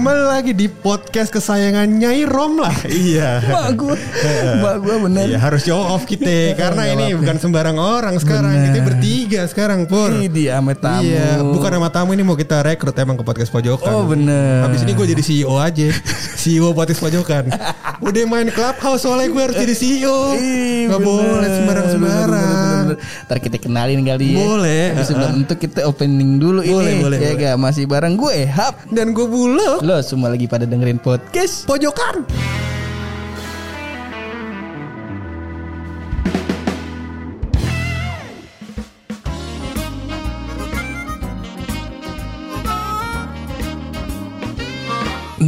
Kembali lagi di podcast kesayangan Nyai Rom lah. Iya. Mbak gue, mbak gue bener. Iya harus show off kita karena ini bukan sembarang orang sekarang. Kita bertiga sekarang pur. Ini dia sama tamu. Iya, bukan sama tamu ini mau kita rekrut emang ke podcast pojokan. Oh bener. Habis ini gue jadi CEO aja CEO podcast pojokan Udah main clubhouse soalnya gue harus jadi CEO Ih, Gak bener. boleh sembarang-sembarang Bener, bener, bener. Ntar kita kenalin kali ya. Boleh. Sebelum itu kita opening dulu Boleh, ini. boleh, ya boleh. gak? Masih bareng gue Hap. Dan gue bulog Lo semua lagi pada dengerin podcast. Pojokan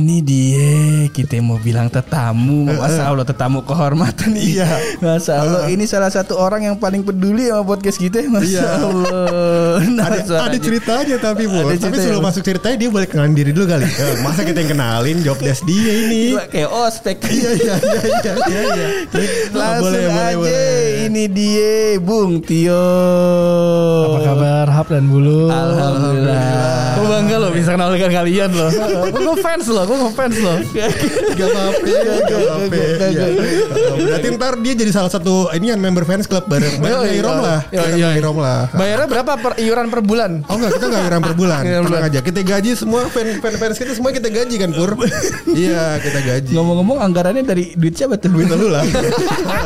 Ini dia kita mau bilang tetamu. Masa Allah tetamu kehormatan Iya. Masa Allah ini salah satu orang yang paling peduli sama podcast kita Masa Iya. Allah Nah, ada, ada ceritanya tapi. Ada Tapi cerita sebelum ya? masuk ceritanya dia balik kenalin diri dulu kali. Eh, Masa kita yang kenalin job desk dia ini? Gila, Kayak ospek. Iya iya iya iya iya iya. Langsung Boleh, boleh, aja. boleh. Ini dia Bung Tio Apa kabar Hap dan Bulu? Alhamdulillah Gue bangga loh bisa kenalkan kalian loh. Gue fans loh, gue ngefans loh. Gak apa-apa Gak apa-apa Iya. Berarti ntar dia jadi salah satu Ini kan member fans club bareng Bareng Iya, Nyai iya. Rom lah Iya, Bareng iya. Nyai Rom lah Bayarnya berapa per iuran per bulan? Oh enggak kita enggak iuran per bulan Iuran Tenang aja Kita gaji semua fan, fan fans kita semua kita gaji kan Pur Iya kita gaji Ngomong-ngomong anggarannya dari duit siapa tuh? Duit lu lah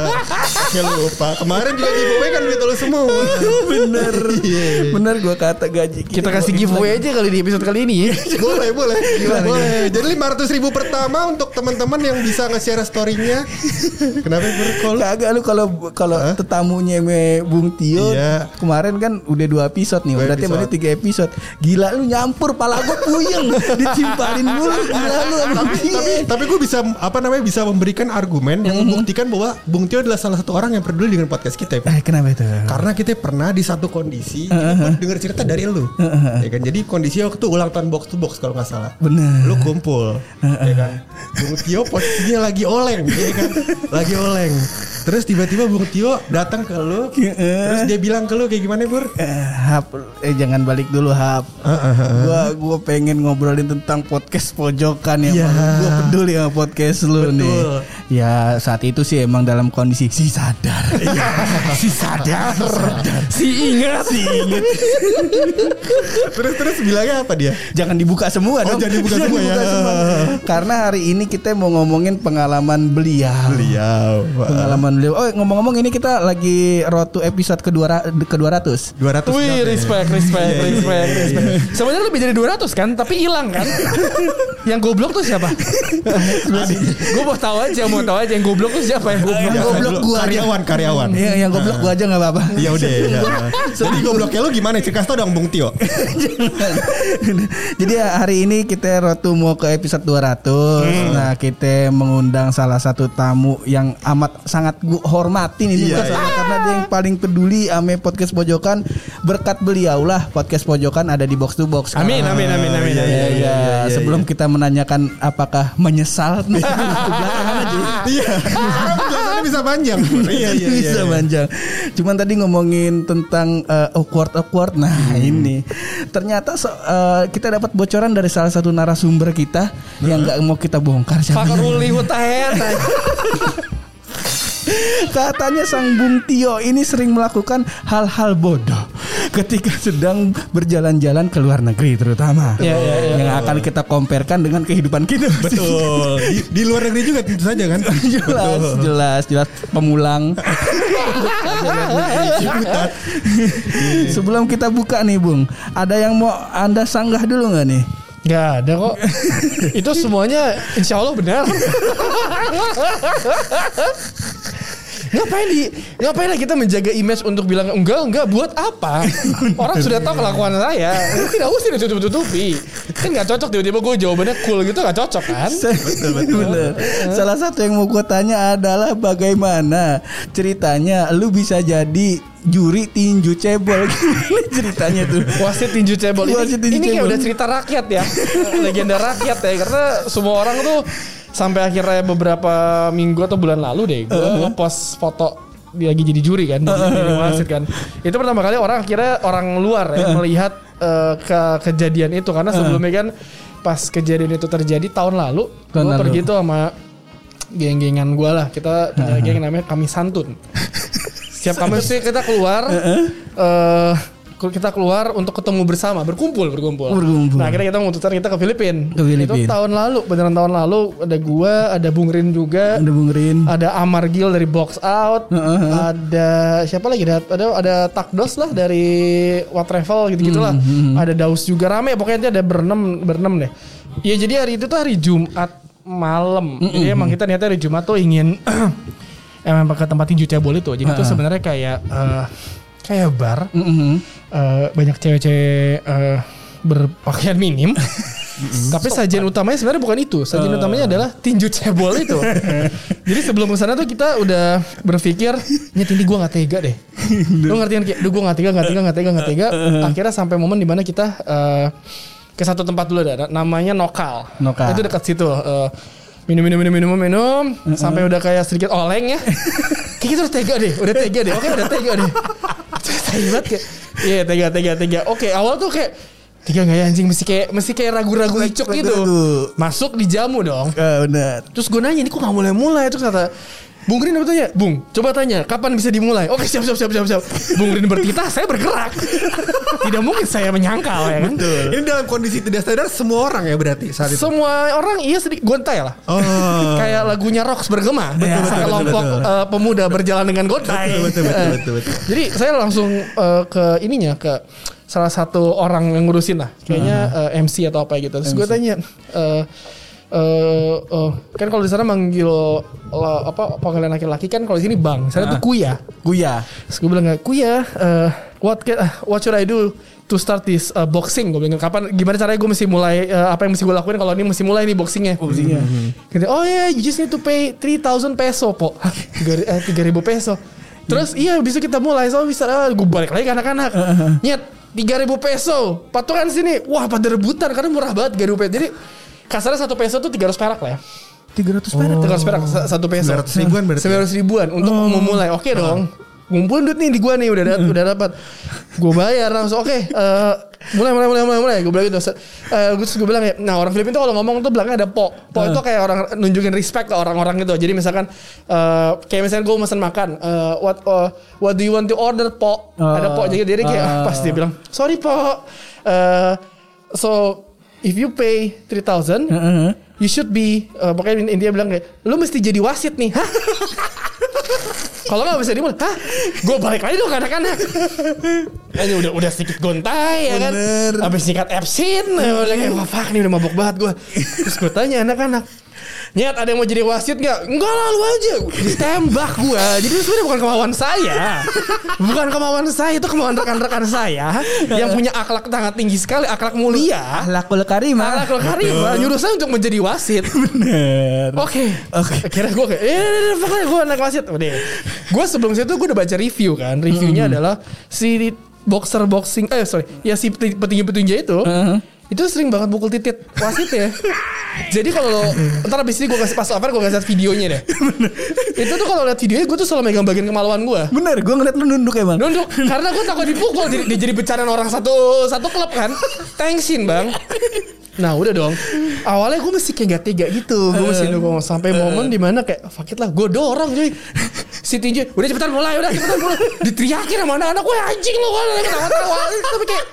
Ya lupa Kemarin juga giveaway kan duit lu semua. Bener. Iya. Bener gue kata gaji Kita kasih giveaway aja kali di episode kali ini ya. boleh boleh. Boleh. jadi 500 ribu pertama untuk teman-teman yang bisa nge-share story-nya. Kenapa? Kalau- Kagak lu kalau kalau tetamunya me Bung Tio Iya. kemarin kan udah dua episode nih, Dua berarti episode. tiga episode. Gila lu nyampur pala gue puyeng, ditimpalin mulu gila lu tapi tapi tapi gue bisa apa namanya bisa memberikan argumen yang membuktikan bahwa Bung Tio adalah salah satu orang yang peduli dengan podcast kita Pur. Eh kenapa itu? Karena kita pernah di satu kondisi dengar cerita dari lu, ya kan? Jadi kondisi waktu ulang tahun box to box kalau nggak salah. Bener. Lu kumpul, ya kan? Bung Tio posisinya lagi oleng, ya kan? Lagi oleng. Terus tiba-tiba Bung Tio datang ke lu, terus dia bilang ke lu kayak gimana Bur? Eh, hap, eh jangan balik dulu hap. Gua gua pengen ngobrolin tentang podcast pojokan ya. Iya. Gua peduli sama podcast lu nih. Ya saat itu sih emang dalam kondisi si sadar. si sadar. Si ingat. Si ingat. terus terus bilangnya apa dia? Jangan dibuka semua Oh, dong. jangan dibuka semua ya. Karena hari ini kita mau ngomongin pengalaman beliau. Beliau. Pengalaman beliau. Oh, ngomong-ngomong ini kita lagi road to episode kedua ke 200. 200 Wih, berapa ya? respect, respect, Iya, iya, respect, iya, respect. Sebenarnya lebih dari 200 kan, tapi hilang kan. yang goblok tuh siapa? gue mau tahu aja, mau tahu aja yang goblok tuh siapa yang goblok. Yang goblok gua aja. karyawan karyawan. Iya, yang goblok gua aja nggak apa-apa. Ya udah. ya. Jadi gobloknya lu gimana? Cerita tau dong Bung Tio. Jadi ya, hari ini kita rotu mau ke episode 200. Nah, kita mengundang salah satu tamu yang amat sangat gua hormatin ini Iya, Mas, karena dia yang paling peduli ame podcast pojokan. Berkat beliau lah podcast pojokan ada di box to box. Amin, amin, amin, amin, Iya, amin. iya, iya. Sebelum kita menanyakan apakah menyesal belakangan aja. Iya. Karena bisa panjang. Iya iya iya. bisa panjang. Cuman tadi ngomongin tentang uh, awkward awkward. Nah ini ternyata so- uh, kita dapat bocoran dari salah satu narasumber kita yang nggak mau kita bongkar. siapa Fakruli Hutahet. Katanya sang Bung Tio ini sering melakukan hal-hal bodoh ketika sedang berjalan-jalan ke luar negeri terutama. Iya, iya, iya. Yang akan kita komparkan dengan kehidupan kita. Betul. Di, di luar negeri juga tentu saja kan. jelas, jelas, jelas pemulang. Sebelum kita buka nih, Bung, ada yang mau Anda sanggah dulu nggak nih? Gak ada kok. Itu semuanya insya Allah benar. Ngapain di ngapain lah kita menjaga image untuk bilang enggak enggak buat apa? Orang sudah tahu kelakuan saya. Tidak usah ditutup tutupi kan nggak cocok tiba-tiba gue jawabannya cool gitu nggak cocok kan? Betul betul. Salah satu yang mau gue tanya adalah bagaimana ceritanya lu bisa jadi juri tinju cebol. Gimana ceritanya tuh? Wasit tinju cebol. Ini, Wasit tinju ini kayak cebol. udah cerita rakyat ya. Legenda rakyat ya karena semua orang tuh sampai akhirnya beberapa minggu atau bulan lalu deh gue ngepost foto dia lagi jadi juri kan, jadi, jadi wasit kan. Itu pertama kali orang akhirnya orang luar ya melihat eh, ke kejadian itu. Karena sebelumnya kan pas kejadian itu terjadi tahun lalu, gue pergi tuh sama geng-gengan gue lah. Kita punya geng namanya kami santun. Setiap kami sih kita keluar, eh kita keluar untuk ketemu bersama, berkumpul, berkumpul. Berkumpul. Nah, akhirnya kita memutuskan kita ke Filipina. Ke Filipina. Itu tahun lalu, beneran tahun lalu ada gua, ada Bung Rin juga, Ada Bung Rin. ada Amar Gil dari Box Out, Heeh, heeh. ada siapa lagi? Ada ada, ada Takdos lah dari What Travel gitu gitulah. Hmm, Ada Daus juga rame, pokoknya ada berenam berenam deh. Iya jadi hari itu tuh hari Jumat malam. Hmm, Jadi emang kita niatnya hari Jumat tuh ingin emang ke tempat tinju cebol itu. Jadi itu sebenarnya kayak eh, kayak bar Mm-mm. Eh, banyak cewek-cewek eh, berpakaian minim. Tapi sajian utamanya sebenarnya bukan itu. Sajian utamanya adalah tinju cebol itu. Jadi sebelum ke sana tuh kita udah berpikir, nyet ini gue nggak tega deh. Lu ngerti kan kayak, duh gue nggak tega, nggak tega, nggak tega, nggak tega. Akhirnya sampai momen di mana kita eh, ke satu tempat dulu ada, namanya Nokal. Nokal. Itu dekat situ. eh, minum minum minum minum minum sampai udah kayak sedikit oleng ya. Kayak gitu udah tega deh, udah tega deh. Oke udah tega deh. Tega banget kayak. Iya tega tega tega. Oke awal tuh kayak tega nggak ya anjing mesti kayak mesti kayak ragu-ragu icuk gitu. Masuk di jamu dong. Ah, benar. Terus gue nanya ini kok gak mulai-mulai Terus kata Bung Rin apa tanya? Bung coba tanya Kapan bisa dimulai? Oke siap siap siap siap siap. Bung Rin bertitah Saya bergerak. Tidak mungkin saya menyangkal ya kan? Ini dalam kondisi tidak sadar semua orang ya berarti saat itu. Semua orang iya sedikit gontai lah. Oh. Kayak lagunya Rox bergema. Betul, betul, Sekelompok betul, betul. eh, pemuda berjalan dengan gontai. Betul, betul, betul, Eh, betul, betul. Jadi saya langsung eh, ke ininya Ke salah satu orang yang ngurusin lah. Kayaknya eh, MC atau apa gitu. Terus gue tanya eh eh eh, kan kalau di sana manggil eh, apa panggilan laki-laki kan kalau di sini bang, sana tuh kuya. Kuya. Terus gue bilang kuya, eh, what can, eh, what should I do to start this uh, boxing? Gue bilang kapan, gimana caranya gue mesti mulai, eh, apa yang mesti gue lakuin kalau ini mesti mulai nih boxingnya? Boxingnya. Kata, oh ya, you just need to pay 3000 peso po, tiga 3000 peso. Terus iya bisa kita mulai, so bisa, ah, gue balik lagi ke anak-anak. Nyet, 3000 peso, patungan sini, wah pada rebutan karena murah banget 3000 peso. Jadi kasarnya satu peso tuh 300 perak lah ya. 300 perak. 300 perak sa- satu peso. 900 ribuan berarti. 900 ribuan untuk memulai. Oke dong. Ngumpulin duit nih di gua nih udah dat- udah dapat. Gue bayar langsung. Oke, eh, mulai mulai mulai mulai mulai. Gue bilang gitu. Eh, gue terus gue bilang ya, nah orang Filipina tuh kalau ngomong tuh belakangnya ada po. Po itu kayak orang nunjukin respect ke orang-orang gitu. Jadi misalkan eh, kayak misalnya gue mesen makan, eh, what eh, what do you want to order po? ada po jadi jadi kayak Ah. pas dia bilang, "Sorry po." Eh, so if you pay 3000 Heeh. You should be eh, Pokoknya intinya bilang kayak Lu mesti jadi wasit nih? Kalau nggak bisa dimulai Hah? Gue balik lagi dong anak-anak Ini udah udah sedikit gontai ya kan Bener. Habis sikat Epsin Udah kayak Wah fuck nih udah mabuk banget gue Terus gue tanya anak-anak Nyat ada yang mau jadi wasit gak? Enggak lah lu aja Ditembak gue Jadi itu sebenarnya bukan kemauan saya Bukan kemauan saya Itu kemauan rekan-rekan saya Yang punya akhlak sangat tinggi sekali Akhlak mulia Alakul karimah. Akhlak karimah Nyuruh saya untuk menjadi wasit Bener. Oke. Oke. Akhirnya gue kayak, eh, pokoknya gue anak wasit. Udah. Gue sebelum situ gue udah baca review kan. Reviewnya adalah si boxer boxing, eh sorry, ya si peti- petinju-petinju itu. Heeh. Itu sering banget pukul titit wasit ya. Jadi kalau lo ntar abis ini gue kasih pas over gue kasih liat videonya deh. itu tuh kalau liat videonya gue tuh selalu megang bagian kemaluan gue. Bener, gue ngeliat lu nunduk emang. Nunduk karena gue takut dipukul jadi, jadi bercandaan orang satu satu klub kan. Tensin bang. Nah udah dong. Awalnya gue mesti kayak gak tega gitu. Gue mesti nunggu sampai momen di mana kayak fuck it lah. Gue dorong cuy. Si tinju udah cepetan mulai udah cepetan mulai. Diteriakin sama anak-anak. Wah anjing lo. Ketawa-tawa. Tapi kayak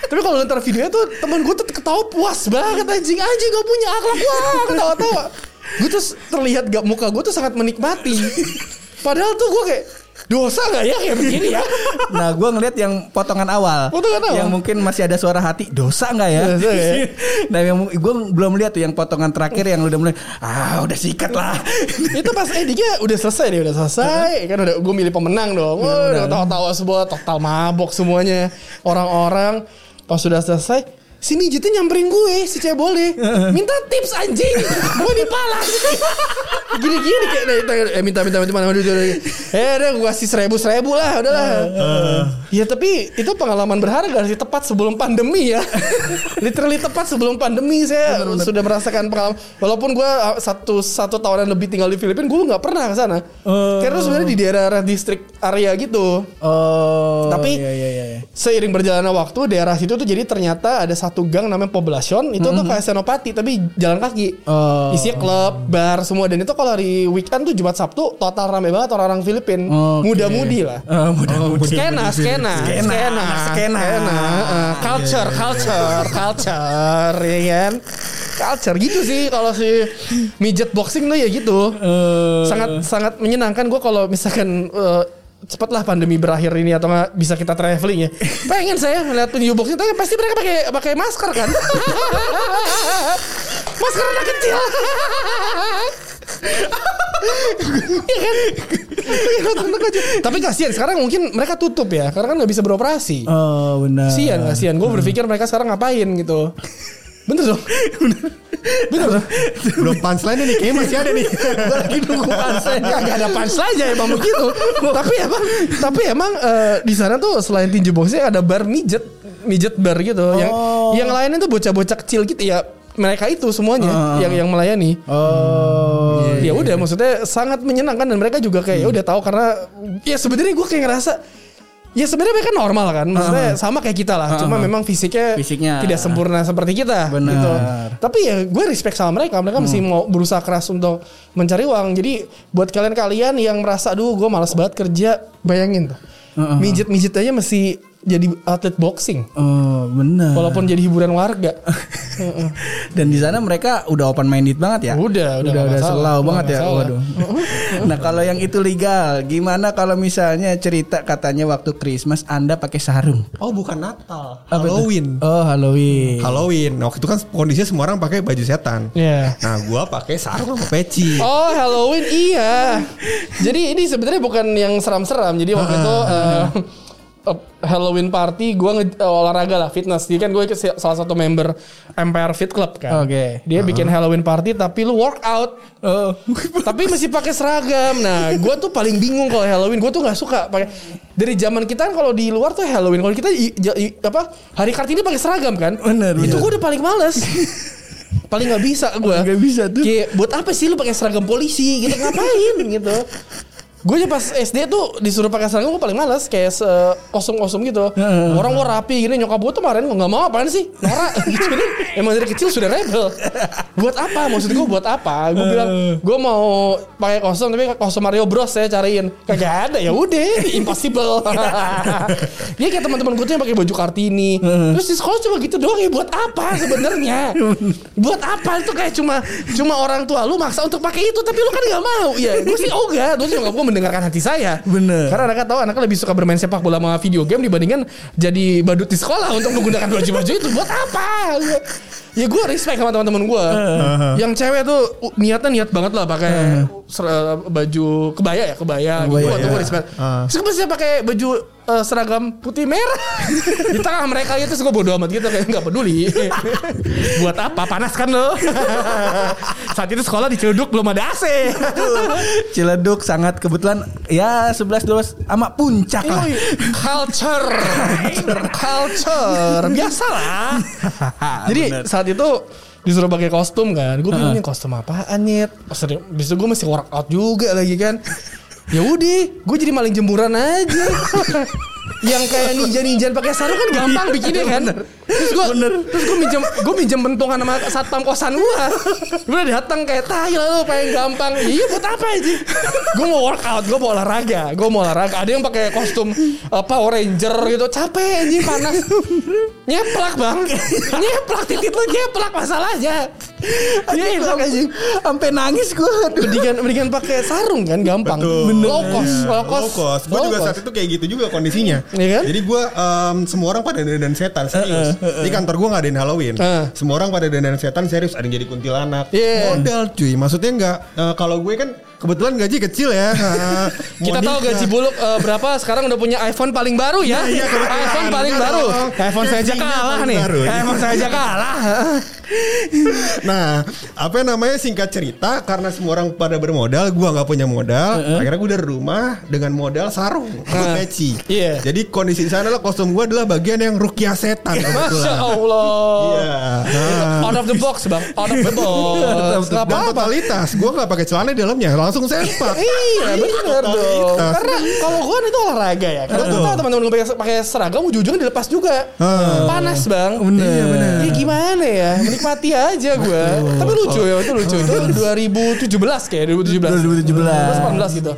tapi kalau nonton videonya tuh temen gue tuh ketawa puas banget anjing anjing gak punya akhlak wah ketawa-tawa. Gue tuh terlihat gak muka gue tuh sangat menikmati. Padahal tuh gue kayak dosa gak ya kayak begini ya? Nah, gue ngeliat yang potongan awal. Potongan awal. Yang mungkin masih ada suara hati. Dosa nggak ya? Dosa ya? nah, yang gue belum lihat tuh yang potongan terakhir yang udah mulai. Ah, udah sikat lah. itu pas endingnya udah selesai deh udah selesai kan udah gue milih pemenang dong Wah, udah tawa-tawa semua total mabok semuanya orang-orang pas sudah selesai Si mijitnya nyamperin gue, si cewek boleh. Minta tips anjing. Gue dipala. Gini-gini kayak eh, minta minta minta mana dulu. Eh, udah gue kasih seribu seribu lah, udahlah. Ya tapi itu pengalaman berharga sih tepat sebelum pandemi ya. Literally tepat sebelum pandemi saya sudah merasakan pengalaman. Walaupun gue uh, satu satu tahunan lebih tinggal di Filipina, gue nggak pernah ke sana. Karena sebenarnya di daerah distrik area gitu. Oh. Tapi iya, iya, iya. seiring berjalannya waktu daerah situ tuh jadi ternyata ada satu gang namanya Poblacion itu tuh kayak Senopati tapi jalan kaki. Oh. Isinya klub, bar semua dan itu kalau hari weekend tuh Jumat Sabtu total rame banget orang-orang Filipin. Oke. Muda-mudi lah. Oh, mudah-mudahan. Skena, skena, Skena, skena, anak skena. uh, culture, culture, culture, ya kan? Culture gitu sih kalau si midget boxing tuh ya gitu. Eh, sangat sangat menyenangkan gue kalau misalkan eh, cepatlah pandemi berakhir ini atau nggak bisa kita traveling ya. Pengen saya ngeliat penyu boxing tapi pasti mereka pakai pakai masker kan. masker anak kecil. Iya kan? Iya, nonton anak kecil. Tapi kasihan sekarang mungkin mereka tutup ya karena kan nggak bisa beroperasi. Oh, benar. Kasihan, kasihan. Gue berpikir mereka sekarang ngapain gitu. Bener dong. Bener dong. Belum punchline nih kayaknya masih ada nih. Gue lagi nunggu punchline Gak ada punchline aja emang begitu Tapi emang Tapi emang eh, di sana tuh Selain tinju boxing Ada bar mijet Mijet bar gitu Yang Oh. yang lainnya tuh bocah-bocah kecil gitu ya mereka itu semuanya yang yang melayani. Oh. ya udah maksudnya sangat menyenangkan dan mereka juga kayak ya udah tahu karena ya sebenarnya gue kayak ngerasa ya sebenarnya mereka normal kan. Maksudnya sama kayak kita lah. Cuma memang fisiknya, Fisiknya. tidak sempurna seperti kita Benar. gitu. Tapi ya gue respect sama mereka. Mereka masih mau berusaha keras untuk mencari uang. Jadi buat kalian-kalian yang merasa aduh gue malas banget kerja bayangin tuh. Heeh. mijit-mijit aja mesti jadi atlet boxing Oh, benar. walaupun jadi hiburan warga Heeh. Dan di sana mereka udah open minded banget ya. Udah, udah udah, udah selau banget ya. masalah. Waduh. nah, kalau yang itu legal, gimana kalau misalnya cerita katanya waktu Christmas Anda pakai sarung? Oh bukan Natal? Halloween. Oh, Halloween. Halloween. Nah, waktu itu kan kondisinya semua orang pakai baju setan. Iya. Nah, gua pakai sarung sama peci. Oh Halloween iya. Jadi ini sebenarnya bukan yang seram-seram. Jadi waktu itu eh, Halloween party gue olahraga lah fitness. Jadi kan gue salah satu member Empire Fit Club kan. Oke. Dia bikin Halloween party tapi lu workout. Oh. tapi masih pakai seragam. Nah, gue tuh paling bingung kalau Halloween. Gue tuh nggak suka pakai. Dari zaman kita kan kalau di luar tuh Halloween. Kalau kita i- i- apa hari kartini pakai seragam kan. Bener, Itu gue udah paling males. paling nggak bisa gue. Nggak bisa tuh. Kayak buat apa sih lu pakai seragam polisi gitu ngapain gitu. Gue aja pas SD tuh disuruh pakai seragam gue paling males kayak kostum-kostum gitu. Orang mau rapi gini nyokap gue tuh kemarin nggak mau apaan sih norak gitu. Jadi emang dari kecil sudah rebel. Buat apa? Maksud gue buat apa? Gue bilang gue mau pakai kostum tapi kostum Mario Bros saya cariin. Kagak ada ya udah impossible. Dia kayak teman-teman gue tuh yang pakai baju kartini. Terus di sekolah cuma gitu doang ya buat apa sebenarnya? buat apa itu kayak cuma cuma orang tua lu maksa untuk pakai itu tapi lu kan nggak mau ya gue sih oh enggak terus nyokap gue mendengarkan hati saya. Bener. karena anaknya tahu anaknya lebih suka bermain sepak bola sama video game dibandingkan jadi badut di sekolah untuk menggunakan baju-baju itu. Buat apa ya gue respect sama teman-teman gue yang cewek tuh uh, niatnya niat banget lah pakai ser- baju kebaya ya kebaya, gitu. Kebaya, Waktu ya. gue respect. Terus gue masih pakai baju eh, seragam putih merah. Di tengah mereka itu terus gue bodo amat gitu kayak nggak peduli. Buat apa? Panas kan lo? Saat itu sekolah di Ciledug belum ada AC Ciledug sangat kebetulan. Ya 11 12 sama puncak lah. Culture, culture, biasa lah. Jadi saat itu disuruh pakai kostum kan, gue bingung nih kostum apaan nyet. Oh, sering, bisa gue masih workout juga lagi kan. Ya udah, gue jadi maling jemuran aja. yang kayak ninja-ninja pakai sarung kan gampang bikinnya kan. Terus gue terus gue minjem gue minjem bentongan sama satpam kosan gue. Gue datang kayak tai lalu pengen gampang. Iya buat apa aja? Gue mau workout, gue mau olahraga, gue mau olahraga. Ada yang pakai kostum uh, Power Ranger gitu, capek anjing panas. Nyeplak bang, nyeplak titik lu nyeplak masalahnya. Nyeplak anjing. Sampai nangis gue. Mendingan mendingan pakai sarung kan gampang. Low cost, low cost. Low cost. Gue juga saat itu kayak gitu juga kondisinya. Iya kan? Jadi gue em, semua orang pada dandan setan serius. Di kantor gue ngadain Halloween. Uh. Semua orang pada dandan setan serius. Ada yang jadi kuntilanak. Iya. Modal cuy. Maksudnya nggak. eh, kalau gue kan kebetulan gaji kecil ya. Kita tahu gaji buluk eh, berapa sekarang udah punya iPhone paling baru ya. Nah, iya, iPhone paling Iya baru. dong. iPhone saya aja kalah paling nih. baru. iPhone saya aja kalah. Nah, apa namanya singkat cerita karena semua orang pada bermodal, gua nggak punya modal. Akhirnya gue dari rumah dengan modal sarung, sama peci. Iya. Jadi kondisi di sana adalah kostum gua adalah bagian yang rukia setan. Masya. Allah. Nah. Out of the box bang. Out of the box. Gak Dan apa-apa. totalitas, gue nggak pakai celana di dalamnya, langsung sempak. Iya benar dong. Karena kalau gue itu olahraga ya. Kalau kita teman-teman gue pakai seragam ujung-ujungnya dilepas juga. Ah. Panas bang. Bener. Iya, bener. Ya gimana ya Menikmati aja gue Tapi lucu ya Itu lucu Itu 2017 kayak 2017 2018 gitu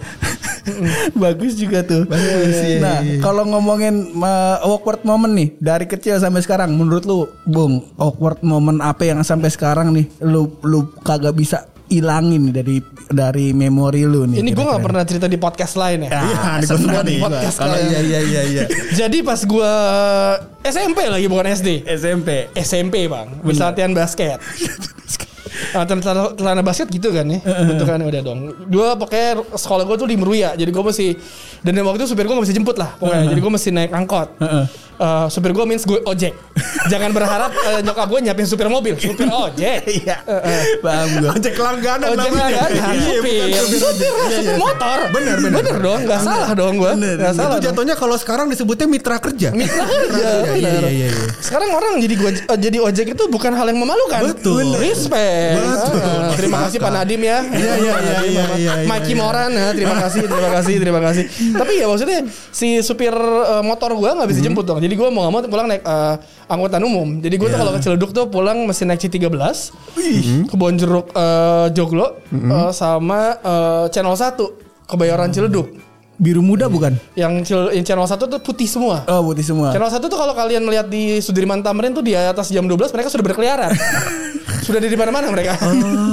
Bagus juga tuh. Bagus, iya, Nah, iya. kalau ngomongin uh, awkward moment nih dari kecil sampai sekarang, menurut lu, Bung, awkward moment apa yang sampai sekarang nih lu lu kagak bisa ilangin nih dari dari memori lu nih? Ini gue gak pernah cerita di podcast lain ya? Iya, di Semua gua. di podcast kalian. iya iya iya iya. Jadi pas gue SMP lagi bukan SD SMP. SMP bang. Bisa latihan basket. Ah, celana, celana basket gitu kan ya? Bentukannya udah dong. Dua pokoknya sekolah gue tuh di Meruya jadi gue masih dan waktu itu supir gue gak bisa jemput lah pokoknya. Jadi gue mesti naik angkot. Eh, supir gue means gue ojek jangan berharap eh, nyokap gue nyiapin supir mobil supir ojek Iya. Paham gua. Ojek langganan Ojek namanya. lah kan Iya, supir supir, supir ojek. Iya, supir iya. motor Bener, bener. bener dong nggak salah dong gue nggak salah Itu jatuhnya kalau sekarang disebutnya mitra kerja. Mitra kerja, Iya, bener. iya, iya, iya. Sekarang orang jadi gua, eh, jadi ojek itu bukan hal yang memalukan. Betul. Respect. Betul. Ah, terima kasih Pak Nadim ya. Iya, iya, iya, iya, iya, iya, iya. Moran ya, terima kasih, terima kasih, terima kasih. Tapi ya maksudnya si supir motor gua nggak bisa jemput dong. Jadi gua mau nggak mau pulang naik eh, angkutan umum. Jadi gua tuh Iya. kalau ke Ciledug tuh pulang mesti naik C13 Hmm. ke Bonjeruk eh, Joglo eh, sama eh, Channel 1 Kebayoran Ciledug. Biru muda bukan? Yang, yang Channel 1 tuh putih semua. Oh, putih semua. Channel 1 tuh kalau kalian melihat di Sudirman Tamrin tuh di atas jam 12 mereka sudah berkeliaran. sudah di mana-mana mereka.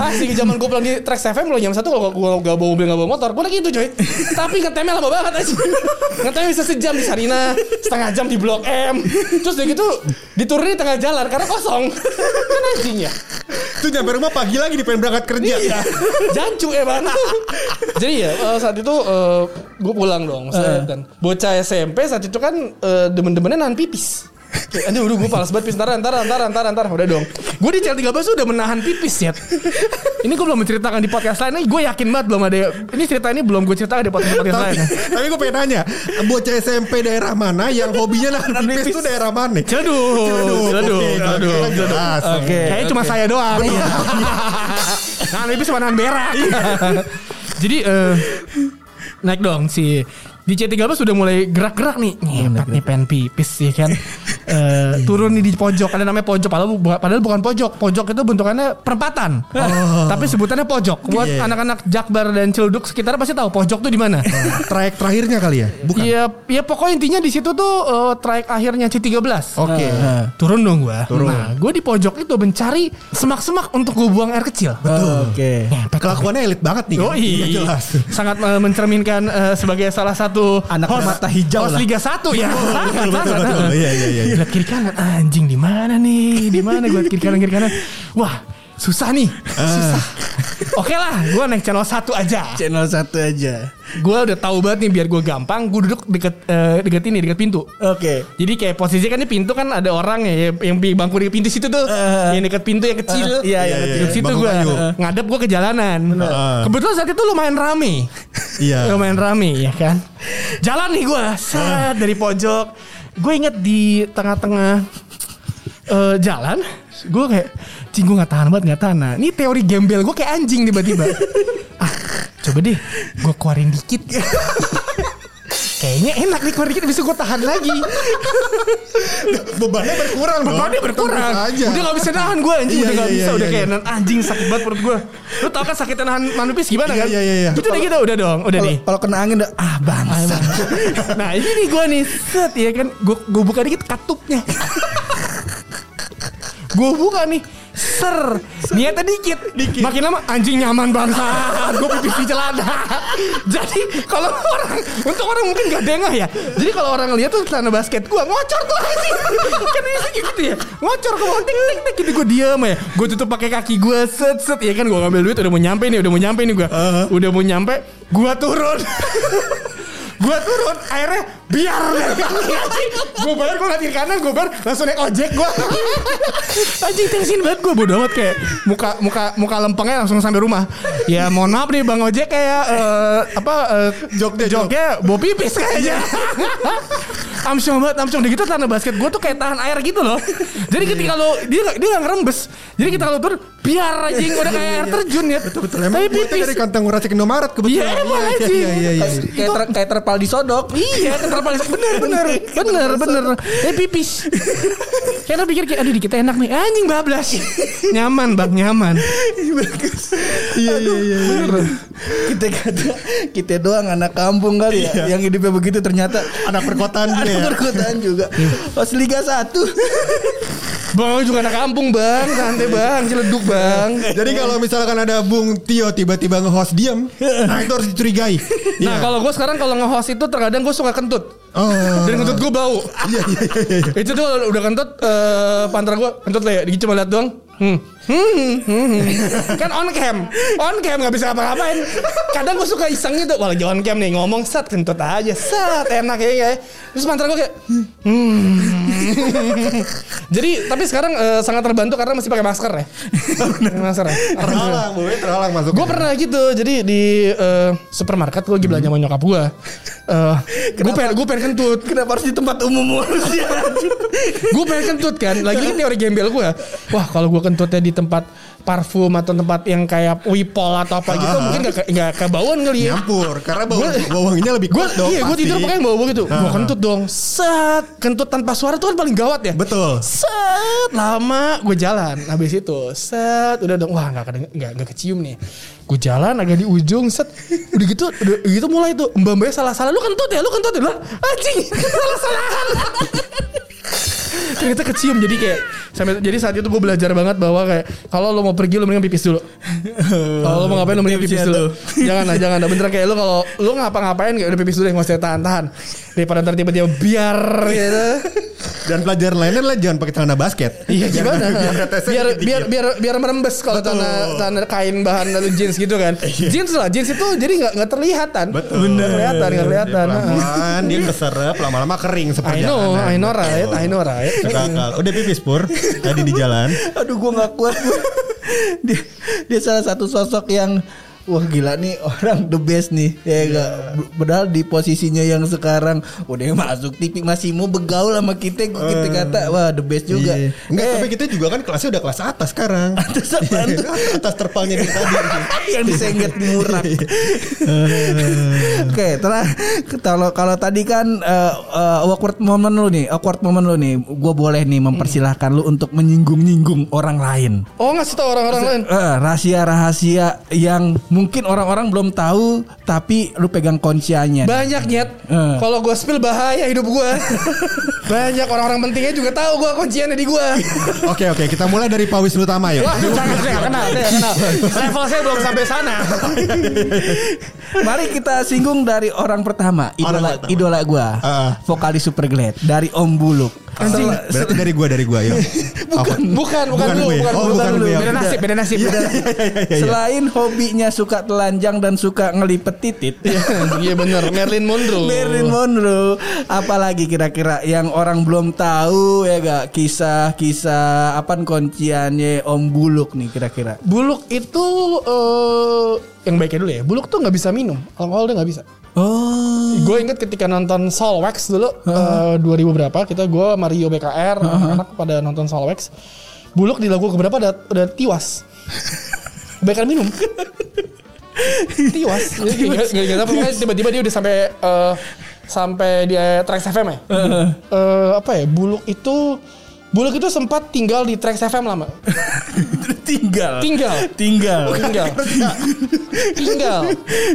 Asli ke zaman gue pulang di Trax FM lo jam 1 kalau gue gak bawa mobil gak bawa motor, gue lagi itu coy. Tapi ngetemnya lama banget aja. ngetemnya bisa sejam di Sarina, setengah jam di Blok M. Terus udah gitu diturunin di tengah jalan karena kosong. kan anjing ya. Itu nyampe rumah pagi lagi di pengen berangkat kerja. Iya. Jancu ya bang. Jadi ya eh, saat itu gue pulang dong. set, Dan bocah SMP saat itu kan eh, demen-demennya nahan pipis. Kayak, Aduh, aduh gue palas banget pipis. Ntar, ntar, ntar, ntar, ntar. Udah dong. Gue di CL13 tuh udah menahan pipis ya. Ini gue belum menceritakan di podcast lain. Ini gue yakin banget belum ada. Ini cerita ini belum gue ceritakan di podcast podcast lain. Tapi, gue pengen nanya, bocah SMP daerah mana yang hobinya nahan pipis itu daerah mana? Ciledug. Ciledug. Oke, Ciledug. oke. Kayaknya cuma saya doang. nah, lebih sama nahan berak. Jadi eh naik dong si di C13 sudah mulai gerak-gerak nih. Ngepet nih pengen pipis sih kan. Eh, turun nih di pojok. Ada namanya pojok padahal, padahal bukan pojok. Pojok itu bentukannya perempatan. Tapi sebutannya pojok. Buat Iya. anak-anak Jakbar dan Ciledug sekitar pasti tahu pojok tuh di mana. Trayek terakhirnya kali ya? Bukan. Iya, ya pokoknya intinya di situ tuh eh, trayek akhirnya C13. Oke. Turun dong gua. Turun. Nah, gue di pojok itu mencari semak-semak untuk gue buang air kecil. Oh, Oke. Ngepet. Kelakuannya elit banget nih. Oh kan? Iya, jelas. sangat eh, mencerminkan eh, sebagai salah satu Anak host- mata hijau host lah. Liga 1 ya. sangat, betul, sangat. betul. eh. Iya, iya, iya, iya. Lihat kiri kanan, anjing di mana nih? Di mana gue kiri kanan kiri kanan? Wah, susah nih. Ah. Susah. Oke lah, gue naik channel 1 aja. Channel satu aja. Gue udah tahu banget nih biar gue gampang, gue duduk deket eh, deket ini, deket pintu. Oke. Jadi kayak posisi kan di pintu kan ada orang ya yang di bangku di pintu situ tuh, Eh. yang deket pintu yang kecil. Eh, iya, iya, Duduk iya. situ gue kayu. ngadep gue ke jalanan. Heeh. Kebetulan saat itu lumayan rame. Iya. Lumayan rame ya kan. Jalan nih gue, set dari pojok. Gue inget di tengah-tengah eh, jalan, gue kayak, cing gue gak tahan banget gak tahan. Nah, ini teori gembel gue kayak anjing tiba-tiba. ah, coba deh, gue keluarin dikit. Kayaknya enak nih dikit, bisa gue tahan lagi. Bebannya berkurang dong. Bebannya berkurang. Aja. Udah gak bisa nahan gue anjing. Iya, udah gak iya, bisa. iya, udah iya, kayak iya. "Nan, anjing sakit banget perut gue. Lu tau kan sakitnya nahan manupis gimana Iya, kan? iya, iya, iya. Gitu deh gitu. Udah dong. Udah Kalau nih. kalau kena angin udah ah bangsa. nah ini nih gue nih. Set ya kan. Gue gue buka dikit katupnya. gue buka nih. Ser. Niatnya dikit. Makin lama anjing nyaman bangsa. Gue pipis di celana. Jadi kalau orang untuk orang mungkin gak dengah ya. Jadi kalau orang lihat tuh celana basket gue ngocor tuh anjing. kan isinya gitu ya. Ngocor ke bawah tik tik tik gitu gue diem ya. Gue tutup pakai kaki gue set set ya kan gue ngambil duit udah mau nyampe nih udah mau nyampe nih gue. Udah mau nyampe gue turun. gue turun akhirnya biar. Gue bayar gue ngeliat kiri kanan gue bayar langsung naik ojek gue anjing tensin banget gue bodo amat kayak muka muka muka lempengnya langsung sampai rumah. Ya mohon maaf nih bang ojek kayak eh, apa uh, joknya joknya bau pipis kayaknya. Amsyong banget amsyong. Udah gitu tanah basket gue tuh kayak tahan air gitu loh. Jadi ketika lo dia nggak dia nggak ngerembes. Jadi kita lo turun biar anjing udah kayak air terjun ya. Betul betul. Emang tapi gue pipis. dari kantong nguracik Indomaret kebetulan. Iya, emang Iya, anjing. Iya iya. Iya. Kayak terpal disodok. Iya, terpal bener bener bener bener. Eh pipis. Lo pikir kayak aduh dikit enak nih. Anjing bablas. Nyaman bang nyaman. Iya iya iya. kita kata kita doang anak kampung kali ya yang hidupnya begitu ternyata Anak perkotaan juga ada ya. perkotaan juga. Pas Liga 1 Bang juga anak kampung bang, santai bang, ciledug bang. Jadi kalau misalkan ada Bung Tio tiba-tiba nge-host diem, nah itu harus dicurigai. Nah kalau gue sekarang kalau nge-host itu terkadang gue suka kentut. Oh. Dan kentut gue bau. Iya iya iya. iya. Itu tuh udah kentut eh pantra gue kentut lah ya. Cuma lihat doang. Hmm. Hmm, hmm. Kan on cam. On cam gak bisa ngapa-ngapain Kadang gue suka iseng gitu. Wah lagi on cam nih ngomong Set kentut aja. Set enak ya, ya. Terus mantra gue kayak hmm. Jadi tapi sekarang eh, sangat terbantu Karena masih pakai masker ya. Masker ya. Terhalang, Bu, terhalang masuk. Gue pernah gitu. Jadi di eh, supermarket Gue lagi belanja sama nyokap gue uh, Gue pengen, gue pengen kentut. Kenapa harus di tempat umum gue pengen kentut kan. Lagi ini teori gembel gue wah kalau gue kentutnya di tempat parfum atau tempat yang kayak wipol atau apa gitu mungkin gak, ke- gak kebauan kali ya. Nyampur karena bau bau wanginya lebih kuat dong. iya gue tidur pakai yang bau-bau gitu. Gue kentut dong. Set kentut tanpa suara tuh kan paling gawat ya. Betul. set lama gue jalan. Habis itu set udah dong. Wah kedeng- nggak nggak kecium nih. Gue jalan agak di ujung set. Udah gitu udah gitu mulai tuh. Mbak mbaknya salah salah lu kentut ya? Lu kentut ya? Lah anjing salah salahan ternyata kecium jadi kayak sampai jadi saat itu gue belajar banget bahwa kayak kalau lo mau pergi lo mendingan pipis dulu. Kalau lo mau ngapain lo mendingan pipis dulu. jangan lah jangan lah. Beneran kayak lo kalau lo ngapa-ngapain kayak udah pipis dulu ya nggak usah tahan-tahan. Daripada ntar tiba-tiba biar. Gitu. Dan pelajaran lainnya adalah jangan pakai celana basket. Iya gimana? Biar biar biar biar biar merembes kalau tanah tanah kain bahan atau jeans gitu kan. jeans lah, jeans itu jadi nggak nggak terlihatan. Betul. Nggak kelihatan, nggak kelihatan. Pelan dia keserap lama-lama kering I seperti know, I know right, I know right. Udah pipis pur tadi di jalan. Aduh gue gak kuat dia, dia salah satu sosok yang Wah gila nih orang the best nih ya Iya. gak Padahal di posisinya yang sekarang Udah masuk TV masih mau begaul sama kita Kita kata wah the best juga Iya. Enggak, Eh, tapi kita juga kan kelasnya udah kelas atas sekarang. Atas apaan tuh? atas terpalnya di tadi. yang disengget di murah. Oke, telah kalau kalau tadi kan eh, eh, awkward moment lu nih, awkward moment lu nih, gue boleh nih mempersilahkan lu untuk menyinggung-nyinggung orang lain. Oh ngasih tau orang-orang lain. Eh, rahasia-rahasia yang mungkin orang-orang belum tahu tapi lu pegang kunciannya. Banyak nyet. Eh. Kalau gue spill bahaya hidup gue. Banyak orang-orang pentingnya juga tahu gue kunciannya di gue. Oke oke, kita mulai dari Pak Wisnu Tama yuk. Wah, jangan saya kenal, saya kenal. Level saya belum sampai sana. Mari kita singgung dari orang pertama, idola Orang pertama. idola gua, Ah. vokalis Superglad dari Om Buluk. Anjing. Berarti dari gua dari gua yuk. Apa? Bukan, bukan, Bukan dulu, gue. bukan, Oh, dulu, bukan dulu. gue. Beda nasib, beda nasib. Beda Selain hobinya suka telanjang dan suka ngelipet titit. Iya bener, Marilyn Monroe. Marilyn Monroe Apalagi kira-kira yang orang belum tahu ya gak Kisah-kisah apa kunciannya Om Buluk nih kira-kira Buluk itu eh yang baiknya dulu ya. Buluk tuh nggak bisa minum, alkohol dia nggak bisa. Oh Gue inget ketika nonton Solwax dulu eh, 2000 berapa kita gue Mario BKR anak pada nonton Solwax. Buluk di lagu keberapa udah udah tiwas. Bahkan minum. tiwas. Jadi nggak- tahu, tiba-tiba dia udah sampai eh, sampai dia Trax FM ya. Eh, apa ya? Buluk itu Buluk itu sempat tinggal di Trax FM lama. Tinggal Tinggal. Tinggal Tinggal. tinggal.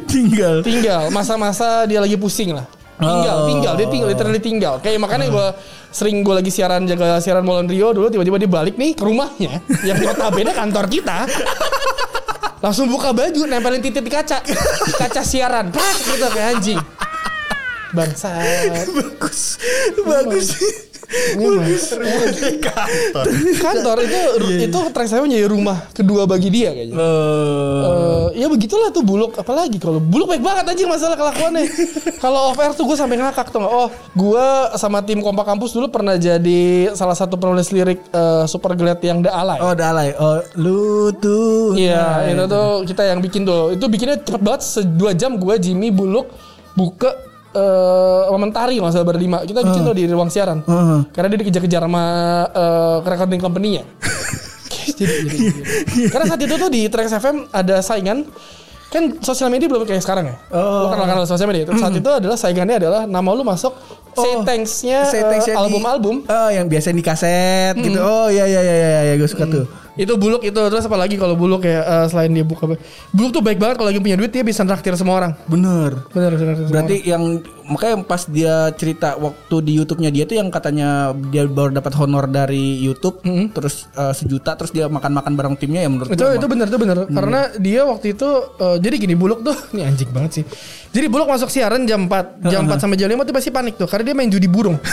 Tinggal Tinggal. Masa-masa dia lagi pusing lah. Tinggal, Oh. tinggal, dia tinggal, literally tinggal. Kayak makanya gue sering gue lagi siaran jaga siaran Moulin Rio dulu tiba-tiba dia balik nih ke rumahnya yang notabene kantor kita. Langsung buka baju, nempelin titik di kaca. Kaca siaran. Prak gitu kayak anjing. Bangsat. bagus bagus Kantor. Itu itu track saya menjadi rumah kedua bagi dia kayaknya. Eh, ya begitulah tuh buluk. Apalagi kalau buluk baik banget anjing masalah kelakuannya. Kalau off air tuh gue sampai ngakak tuh oh gue sama tim kompak kampus dulu pernah jadi salah satu penulis lirik eh, super glad yang The Alay oh dalai oh lu tuh. Iya, itu tuh kita yang bikin tuh. Itu bikinnya cepet banget, se- dua jam gue Jimmy Buluk buka eh komentari nggak salah berlima. Kita bikin tuh di ruang siaran. Heeh. Karena dia dikejar-kejar sama eh recording company-nya. jadi, jadi, jadi. Karena saat itu tuh di Trax FM ada saingan kan sosial media belum kayak sekarang ya. Oh. Bukan kenal sosial media. Saat itu adalah saingannya adalah nama lu masuk say Oh. thanks-nya Say eh, thanks-nya di- album-album. oh yang biasa di kaset gitu oh iya iya iya iya ya, gue suka tuh Itu buluk itu terus apalagi kalau buluk ya eh, selain dia buka buluk tuh baik banget kalau lagi punya duit dia bisa traktir semua orang. bener Benar benar. benar. Berarti yang makanya pas dia cerita waktu di YouTube-nya dia tuh yang katanya dia baru dapat honor dari YouTube terus eh, sejuta terus dia makan-makan bareng timnya ya menurut itu gua itu benar itu benar karena dia waktu itu eh, jadi gini buluk tuh ini anjing banget sih. Jadi buluk masuk siaran jam 4 jam 4 sampai jam 5 tuh pasti panik tuh karena dia main judi burung.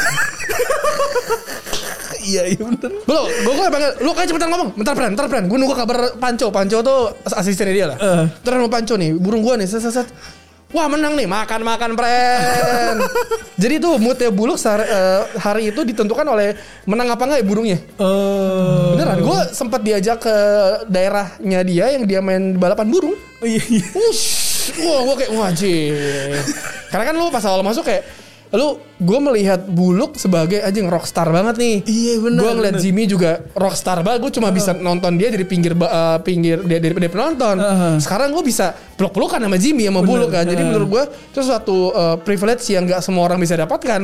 iya iya bener. Belum, gue gue panggil, lu kayak cepetan ngomong, bentar Pran, bentar Pran, gue nunggu kabar Panco, Panco tuh asistennya dia lah. Eh. Bentar mau Panco nih, burung gue nih, set, set. Wah menang nih, makan makan Pran. Jadi tuh moodnya buluk sehari- eh, hari itu ditentukan oleh menang apa enggak ya burungnya. Oh. Beneran, gue sempat diajak ke daerahnya dia yang dia main balapan burung. iya iya. Wush, wah gue kayak wah anjir. Karena kan lu pas awal masuk kayak lu gue melihat Buluk sebagai anjing rockstar banget nih. Iya, bener, Gue ngeliat bener. Jimmy juga rockstar banget. Gue cuma bisa nonton dia dari pinggir eh, pinggir dia dari, dari penonton. Uh-huh. Sekarang gue bisa peluk-pelukan sama Jimmy sama Buluk kan. Jadi menurut gue itu suatu eh, privilege yang gak semua orang bisa dapatkan.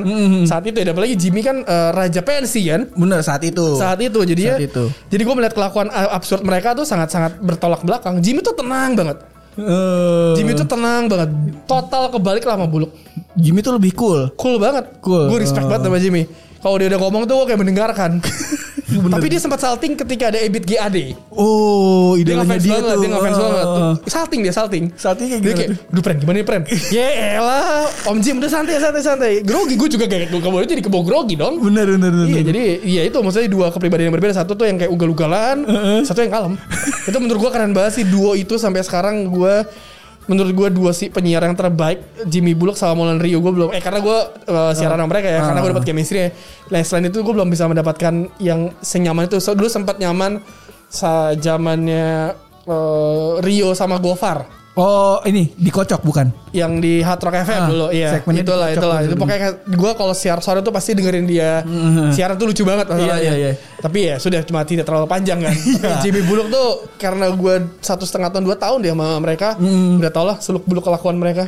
Saat itu ya apalagi Jimmy kan eh, raja pensi kan Bener saat itu. saat itu jadi ya Saat itu. jadi gue melihat kelakuan uh, absurd mereka tuh sangat-sangat bertolak belakang Jimmy tuh tenang banget Eh, Jimmy tuh tenang banget total kebalik lah sama Buluk Jimmy tuh lebih cool. cool banget Cool. gue respect Oh. banget sama Jimmy kalau dia udah ngomong tuh gue kayak mendengarkan. Tapi dia sempat salting ketika ada Ebit GAD Oh, dia idolanya ngefans dia, banget tuh. dia ngefans Oh, banget oh, oh. salting dia salting. Salting kayak dia gimana kayak Duh Pren gimana nih Pren? Ya elah Om Jim udah santai santai santai. Grogi gue juga kayak Gue ke bawah jadi kebawa grogi dong. Bener bener bener. Iya jadi iya itu maksudnya dua kepribadian yang berbeda. Satu tuh yang kayak ugal-ugalan, satu yang kalem. itu menurut gua keren banget sih duo itu sampai sekarang gua menurut gua dua si penyiar yang terbaik Jimmy Bullock sama Moulin Rio gua belum eh karena gua uh, siaran sama mereka ya karena gua dapat chemistry ya. Nah, selain itu gua belum bisa mendapatkan yang senyaman itu. So, dulu sempat nyaman sa zamannya uh, Rio sama Gofar Oh, ini dikocok bukan? yang di Hard Rock FM Ah, dulu iya. segmennya itulah itulah. dulu. itu pokoknya gue kalau siar sore tuh pasti dengerin dia. Siaran tuh lucu banget masalahnya. Iya, iya, iya. tapi ya sudah cuma tidak terlalu panjang kan. Tapi Jimmy Bullock tuh karena gue satu setengah tahun dua tahun dia sama mereka udah tau lah seluk beluk kelakuan mereka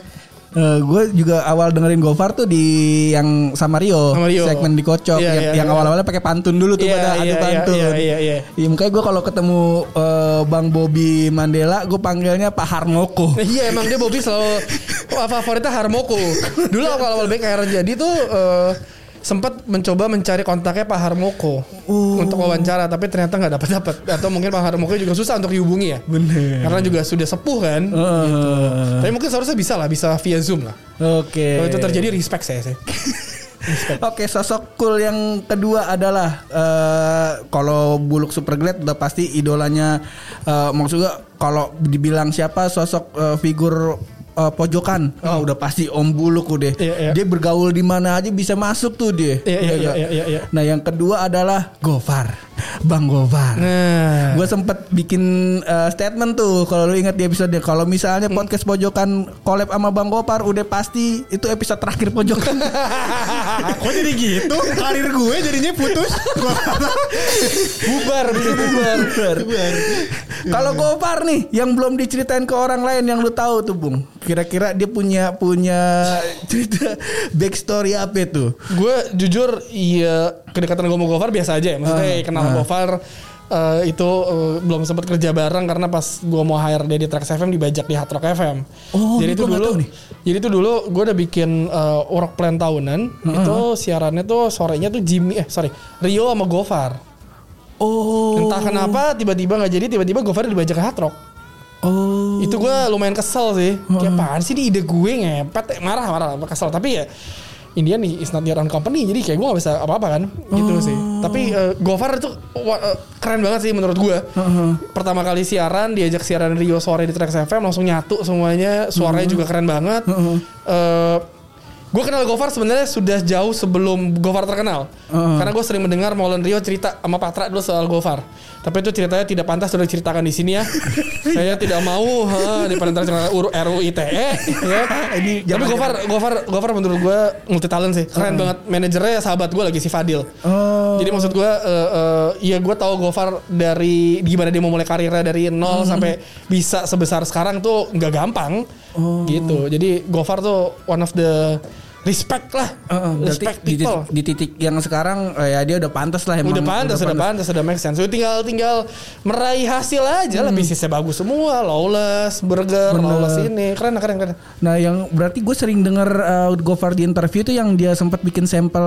gue juga awal dengerin Gofar tuh di yang sama Rio, Sama Rio. segmen dikocok Iya, yang, iya, yang iya. awal-awalnya pakai pantun dulu tuh Iya, pada iya, adu iya, pantun. iya, iya, iya. Iya, makanya gue kalau ketemu eh, Bang Bobby Mandela, gue panggilnya Pak Harmoko. iya emang dia Bobby selalu wah, favoritnya Harmoko dulu awal-awal BKR jadi tuh eh, sempat mencoba mencari kontaknya Pak Harmoko untuk wawancara tapi ternyata nggak dapat dapat atau mungkin Pak Harmoko juga susah untuk dihubungi ya. Bener. karena juga sudah sepuh kan? Eh, tapi mungkin seharusnya bisa lah bisa via zoom lah. Oke. kalau itu terjadi respect saya sih Oke, sosok cool yang kedua adalah eh kalau Buluk Super Glad udah pasti idolanya eh maksudnya kalau dibilang siapa sosok eh, figur eh, pojokan, oh, udah pasti Om Buluk udah. Iya, iya. Dia bergaul di mana aja bisa masuk tuh dia. Iya, iya, nggak? iya, iya, iya. Nah, yang kedua adalah Gofar. Bang Gofar. nah Gue sempet bikin eh, statement tuh kalau lu ingat di episode kalau misalnya Hmm. podcast pojokan collab sama Bang Gopar udah pasti itu episode terakhir pojokan. Kok jadi gitu? Karir gue jadinya putus. Kata. bubar bisa bubar Kalau Gopar nih yang belum diceritain ke orang lain yang lu tahu tuh Bung. Kira-kira dia punya punya cerita backstory apa itu? gue jujur iya kedekatan gue sama Gofar biasa aja ya maksudnya Ah, kenal ah. Gofar Eh, itu eh, belum sempat kerja bareng karena pas gue mau hire dia di Trax FM dibajak di Hard Rock FM. Oh, jadi itu dulu, nih. jadi itu dulu gue udah bikin eh, work plan tahunan. Itu siarannya tuh sorenya tuh Jimmy, eh sorry Rio sama Gofar. Oh. Entah kenapa tiba-tiba nggak jadi, tiba-tiba Gofar dibajak ke Hard Rock. Oh. Itu gue lumayan kesel sih. Kayak apaan sih ini ide gue ngepet, Eh, marah marah kesel. Tapi ya Indian nih is not your own company. Jadi kayak gue gak bisa apa-apa kan? Gitu sih. Tapi eh, Gofar itu eh, keren banget sih menurut gue pertama kali siaran diajak siaran Rio sore di Trax FM langsung nyatu semuanya. Suaranya juga keren banget. Eh, gue kenal Gofar sebenarnya sudah jauh sebelum Gofar terkenal karena gue sering mendengar Molen Rio cerita sama Patra dulu soal Gofar tapi itu ceritanya tidak pantas sudah diceritakan di sini ya saya tidak mau ha, di cerita RUU ITE ya. Ini Tapi Gofar, Gofar, Gofar menurut gue multi talent sih, keren banget. Manajernya sahabat gue lagi si Fadil. Oh. Jadi maksud gue, eh, eh, ya gue tahu Gofar dari gimana dia mau mulai karirnya dari nol sampai bisa sebesar sekarang tuh nggak gampang, gitu. Jadi Gofar tuh one of the respect lah, berarti respect di people. titik, di titik yang sekarang eh, ya dia udah pantas lah emang. Udah pantas, udah pantas, udah make sense. Udah tinggal tinggal meraih hasil aja lah. Bisnisnya bagus semua, lawless, burger, Bener. lawless ini, keren, keren, keren. Nah yang berarti gue sering denger uh, Gofar di interview itu yang dia sempat bikin sampel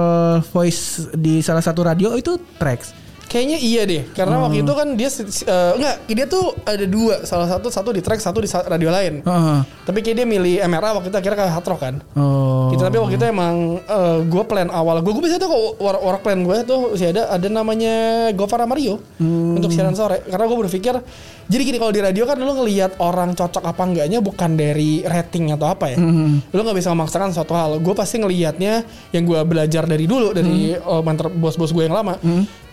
voice di salah satu radio itu tracks. Kayaknya iya deh, karena waktu itu kan dia eh, enggak, dia tuh ada dua, salah satu satu di track, satu di radio lain. Heeh. Tapi kayak dia milih MRA waktu itu akhirnya ke Hard Rock kan. Oh. Gitu, tapi waktu itu emang gue plan awal gue gue biasanya tuh kok work, work plan gue tuh sih ada ada namanya Gofar Mario untuk siaran sore. Karena gue berpikir jadi gini kalau di radio kan lu ngelihat orang cocok apa enggaknya bukan dari rating atau apa ya. Lu nggak bisa memaksakan suatu hal. Gue pasti ngelihatnya yang gue belajar dari dulu dari eh, mentor bos-bos gue yang lama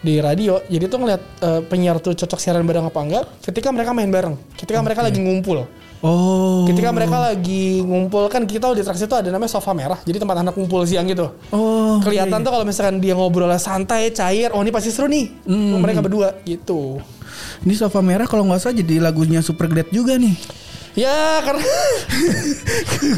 di radio jadi tuh ngelihat eh, penyiar tuh cocok siaran bareng apa enggak ketika mereka main bareng ketika mereka lagi ngumpul Oh. Ketika mereka lagi ngumpul kan kita di Trax itu ada namanya sofa merah. Jadi tempat anak ngumpul siang gitu. Oh. Kelihatan tuh kalau misalkan dia ngobrolnya santai, cair, oh ini pasti seru nih. Mereka berdua gitu. Ini sofa merah kalau nggak salah jadi lagunya Superglad juga nih. Ya karena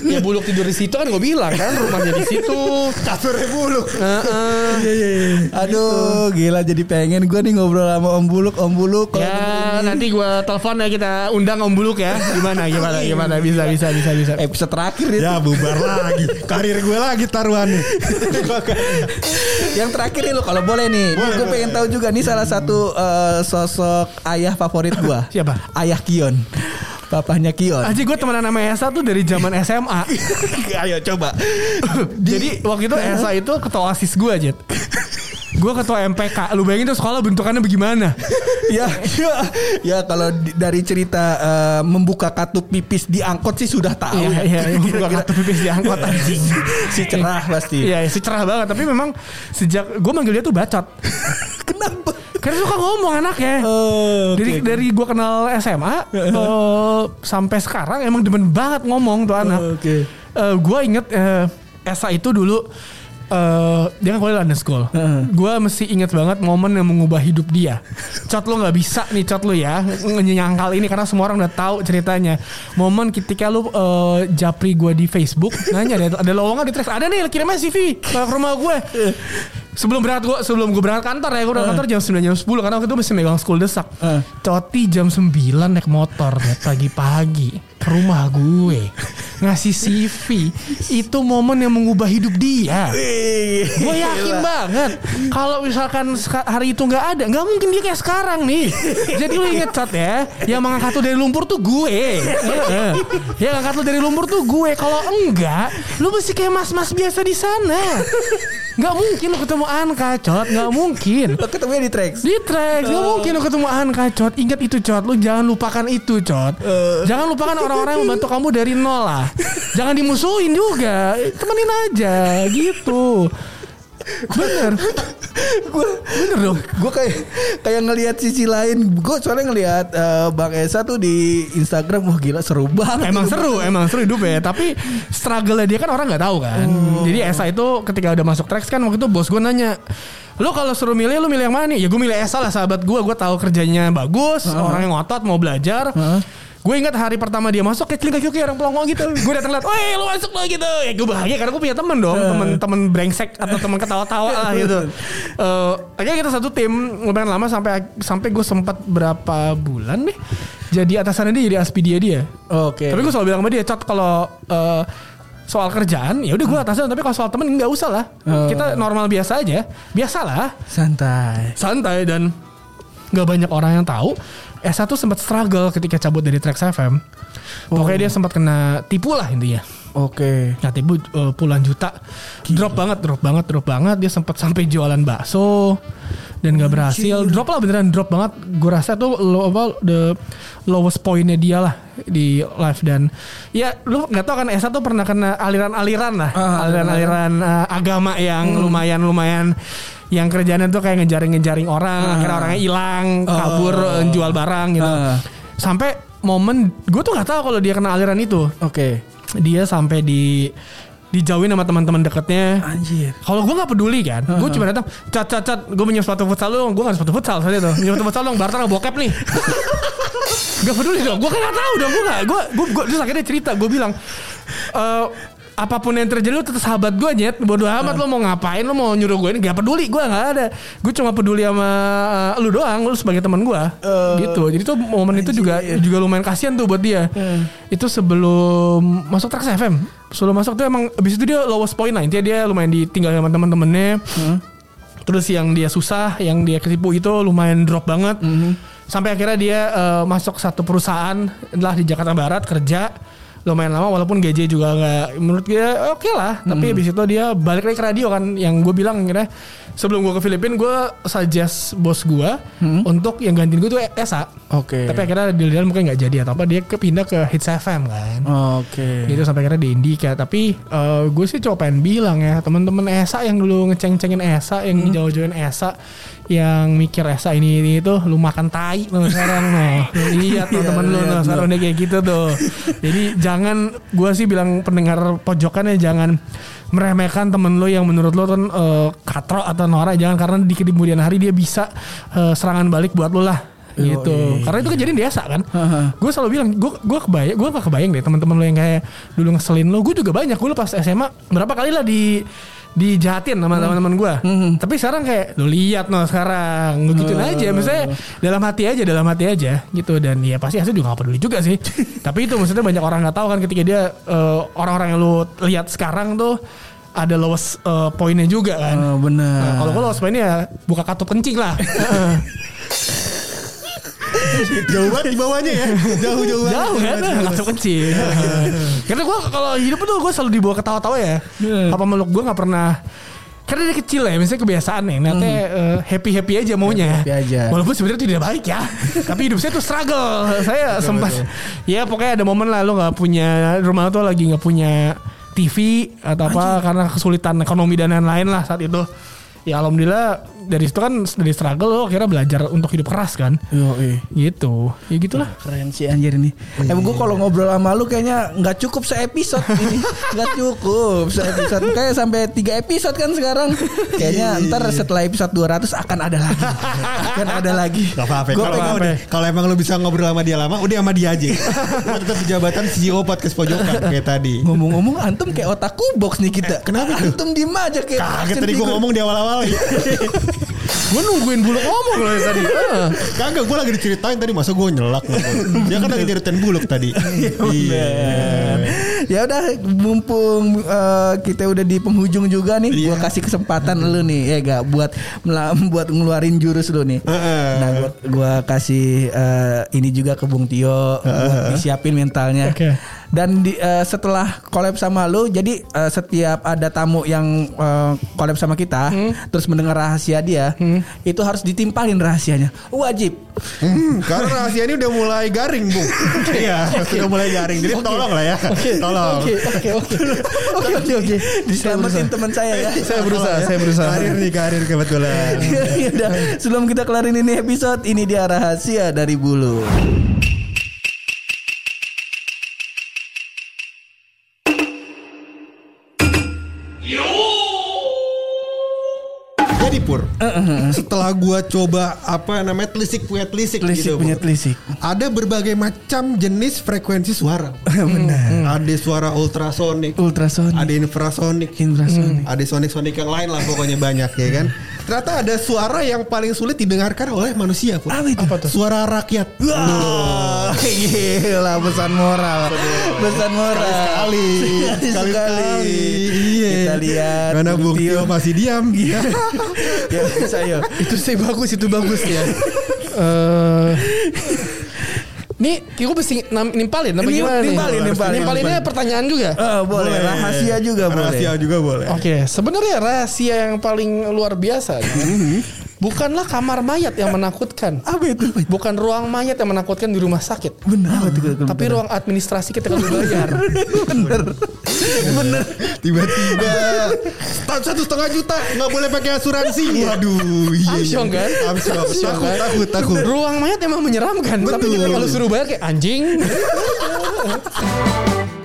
ya buluk tidur di situ kan gue bilang kan rumahnya di situ. Kasurnya buluk. Heeh. Iya, Aduh, gila jadi pengen gue nih ngobrol sama Om Buluk, Om Buluk. kalau Ya nanti gue telepon ya kita undang Om Buluk ya. Gimana gimana gimana bisa bisa bisa bisa. episode terakhir itu. Ya bubar lagi. Karir gue lagi taruhannya. Yang terakhir nih lo kalau boleh nih, Boleh, gue boleh. pengen tahu juga nih salah satu eh, sosok ayah favorit gue. Siapa? Ayah Kion. Papahnya Kion. Aji gue temenan sama Esa tuh dari zaman SMA. Ayo coba. Jadi waktu itu Esa itu ketua OSIS gue aja. Gue ketua MPK. Lu bayangin tuh sekolah bentukannya bagaimana? ya, ya, ya kalau dari cerita eh, membuka katup pipis di angkot sih sudah tahu. Iya, ya. iya, membuka Kira-kira- kartu pipis di angkot anjing. si cerah pasti. Iya, si cerah banget. Tapi memang sejak gue manggil dia tuh bacot. Kenapa? Karena suka ngomong anaknya. Oh, dari oke. dari gue kenal SMA eh, sampai sekarang emang demen banget ngomong tuh anak. Oh, oke. gue inget eh, Esa itu dulu eh dia kan kuliah London School. Heeh. Gue mesti inget banget momen yang mengubah hidup dia. Cot lo nggak bisa nih cot lo ya nyangkal ini karena semua orang udah tahu ceritanya. Momen ketika lu eh, japri gue di Facebook nanya ada, ada lowongan di Trax ada nih kirim aja CV ke rumah gue. Sebelum berangkat gue sebelum gue berangkat kantor ya gue berangkat kantor jam 9 jam 10 karena waktu itu masih megang school desak. Eh. Coti jam 9 naik motor ya, pagi-pagi ke rumah gue ngasih CV itu momen yang mengubah hidup dia. Gue yakin banget kalau misalkan hari itu nggak ada, nggak mungkin dia kayak sekarang nih. Jadi lu inget cat ya, yang mengangkat lu dari lumpur tuh gue. Heeh. yang lu dari lumpur tuh gue. Kalau enggak, lu mesti kayak mas-mas biasa di sana. Nggak mungkin lu ketemu Anka, cot. Nggak mungkin. Lo ketemunya di Trax. Di track, nggak mungkin lu ketemu Anka, cot. Ingat itu, cot. Lu jangan lupakan itu, cot. Jangan lupakan orang-orang yang membantu kamu dari nol lah. Jangan dimusuhin juga. Temenin aja, gitu. Bener. gue bener dong gue kayak kayak ngelihat sisi lain gue soalnya ngelihat eh, bang Esa tuh di Instagram wah gila seru banget Emang seru, emang seru hidupnya. Tapi struggle dia kan orang nggak tahu kan. Jadi Esa itu ketika udah masuk tracks kan waktu itu bos gue nanya, lo kalau suruh milih lo milih yang mana nih? Ya gue milih Esa lah sahabat gue. Gue tahu kerjanya bagus, orang yang ngotot mau belajar. Gue ingat hari pertama dia masuk kayak telinga kayak orang pelongo gitu. Gue datang lihat, "Woi, lu masuk lo gitu." Ya gue bahagia karena gue punya temen dong, temen-temen brengsek atau temen ketawa-tawa lah gitu. Eh, akhirnya kita satu tim lumayan lama sampai sampai gue sempat berapa bulan nih jadi atasannya dia jadi aspidia dia. Oke. Tapi gue selalu bilang sama dia, Cot kalau eh, soal kerjaan ya udah gue atasan tapi kalau soal temen nggak usah lah. Oh. Kita normal biasa aja. Biasalah Santai. santai dan nggak banyak orang yang tahu Esa tuh sempat struggle ketika cabut dari Trax FM. Pokoknya dia sempat kena tipu lah intinya. Oke. Nah tipu uh, puluhan juta. Drop banget, drop banget, drop banget. Dia sempat sampai jualan bakso dan nggak berhasil. Drop lah beneran drop banget. Gue rasa tuh lo apa the lowest pointnya dia lah di live dan ya lu nggak tau kan Esa tuh pernah kena aliran-aliran lah, Ah, aliran-aliran uh, agama yang lumayan lumayan yang kerjanya tuh kayak ngejaring-ngejaring orang, akhirnya orangnya hilang, kabur, eh, jual barang gitu. Ah. Sampai momen gue tuh nggak tahu kalau dia kena aliran itu Oke. dia sampai di dijauhin sama teman-teman deketnya. Anjir. Kalau gue nggak peduli kan, gue cuma datang, cat cat cat, gue punya sepatu futsal lu, gue nggak sepatu futsal saat itu, punya sepatu futsal dong, barter bokep nih. gak peduli dong, gue kan nggak tahu dong, gue nggak, gue gue gue terus akhirnya cerita, gue bilang, eh apa pun yang terjadi lu tetap sahabat gue nyet. Bodoh amat lu mau ngapain lu mau nyuruh gue ini gak peduli. Gue nggak ada. Gue cuma peduli sama eh, lu doang lu sebagai teman gue gitu. Jadi tuh momen itu juga juga lumayan kasihan tuh buat dia. Itu sebelum masuk Trax FM sebelum masuk tuh emang abis itu dia lowest point lah. Intinya dia lumayan ditinggal sama teman-temannya terus yang dia susah yang dia ketipu itu lumayan drop banget. Sampai akhirnya dia eh, masuk satu perusahaan lah di Jakarta Barat kerja lumayan lama walaupun gaji juga nggak menurut dia oke lah. Tapi habis itu dia balik lagi ke radio kan yang gue bilang akhirnya sebelum gue ke Filipina gue suggest bos gue untuk yang gantiin gue tuh Esa. Oke. tapi akhirnya deal deal mungkin nggak jadi atau apa dia kepindah ke Hits FM kan. Oke. gitu sampai akhirnya di Indika tapi eh, gue sih coba pengen bilang ya. Teman-teman Esa yang dulu ngeceng-cengin Esa yang jauh-jauhin Esa yang mikir Esa ini, ini itu lu makan tai lo sekarang. No lihat tuh temen lu no sekarang udah kayak gitu tuh. Jadi jangan gue sih bilang pendengar pojokan ya jangan meremehkan temen lo yang menurut lo kan eh, katro atau norak. Jangan karena di kemudian hari dia bisa eh, serangan balik buat lo lah gitu. Karena itu kejadian biasa kan? Gue selalu bilang gue gue kebayang gue gak kebayang deh teman-teman lo yang kayak dulu ngeselin lo gue juga banyak. Gue pas SMA berapa kali lah di dijahatin sama teman-teman gue tapi sekarang kayak lo lihat no sekarang. Gue gituin aja. Misalnya dalam hati aja dalam hati aja gitu. Dan ya pasti hasil juga gak peduli juga sih. Tapi itu maksudnya banyak orang nggak tahu kan ketika dia eh, orang-orang yang lo lihat sekarang tuh ada lowest eh, poinnya juga kan. Oh, benar. Nah, kalau gue lowest poinnya ya buka katup kencing lah Jauh banget di bawahnya ya. Jauh-jauh banget. Jauh kan Langsung kecil Karena gue kalau hidup tuh gue selalu dibawa ketawa-tawa ya Papa meluk gue gak pernah karena dari kecil ya, misalnya kebiasaan ya, nanti happy happy aja maunya. Happy aja. Walaupun sebenarnya tidak baik ya, tapi hidup saya tuh struggle. Saya sempat, ya pokoknya ada momen lah lo nggak punya rumah tuh lagi nggak punya TV atau apa karena kesulitan ekonomi dan lain-lain lah saat itu. Ya alhamdulillah dari situ kan dari struggle lo kira belajar untuk hidup keras kan, Yo, gitu. Ya gitulah. Keren sih anjir ini. Emang gue kalau ngobrol sama lu kayaknya nggak cukup se-episode ini. Nggak cukup se-episode. Kayak sampai tiga episode kan sekarang. Kayaknya ntar setelah episode 200 akan ada lagi. akan ada lagi. Gak apa-apa. Gua Kalau emang- Kalau emang lu bisa ngobrol sama dia lama, udah sama dia aja. Gua tetap di jabatan CEO podcast pojokan kayak tadi. Ngomong-ngomong antum kayak otakku box nih kita. kenapa tuh? Antum diem aja kayak Kaget tadi gue ngomong di awal-awal. Gue nungguin bulu ngomong loh tadi. Ah. Kagak, gue lagi diceritain tadi masa gue nyelak. Dia kan lagi nyeritain buluk tadi. Iya. ya udah mumpung eh, kita udah di penghujung juga nih gua kasih kesempatan lu nih ya gak buat buat ngeluarin jurus lu nih nah gua, gua kasih eh, ini juga ke Bung Tio buat disiapin mentalnya Oke. Dan di, eh, setelah collab sama lu jadi eh, setiap ada tamu yang eh, collab sama kita terus mendengar rahasia dia itu harus ditimpalin rahasianya wajib Hmm, karena rahasia ini udah mulai garing, Bung. Iya, sudah mulai garing. Jadi tolong lah ya. Tolong. Oke oke oke oke oke oke diselamatin teman saya ya. Saya berusaha, saya berusaha. Karir nih, karir kebetulan. Ya udah, sebelum kita kelarin ini episode, ini dia rahasia dari bulu. Jadi pur, setelah gua coba apa namanya telisik punya telisik, Telisik gitu, punya telisik. Ada berbagai macam jenis frekuensi suara. Benar. Ada suara ultrasonik, Ultrasonik, ada infrasonik, infrasonik. ada sonik-sonik yang lain lah pokoknya banyak ya kan. Ternyata ada suara yang paling sulit didengarkan oleh manusia. Pur. Apa itu? Apa tuh? Suara rakyat. Wah, gila pesan moral. Pesan moral. Sekali, Sekali sekali. Iya. Kita lihat. Mana Bung Tio. Masih diam. ya bisa ya. itu sih bagus itu bagus ya. Eh Nih, Kiko mesti nimpalin apa gimana nih? nimpalin, nimpalin, Nimpalinnya nimpalin. pertanyaan juga. Eh, boleh. Rahasia juga boleh. Rahasia juga boleh. Oke, sebenarnya rahasia yang paling luar biasa bukanlah kamar mayat yang menakutkan. Apa itu? Bukan ruang mayat yang menakutkan di rumah sakit. Benar. Tapi ruang administrasi ketika lu bayar. bener. Bener. Tiba-tiba start satu setengah juta nggak boleh pakai asuransi. Waduh, iya. Amsyong kan? Amsyong. Takut, kan? takut, takut. Ruang mayat emang menyeramkan. Tapi Betul. ketika lu suruh bayar kayak anjing.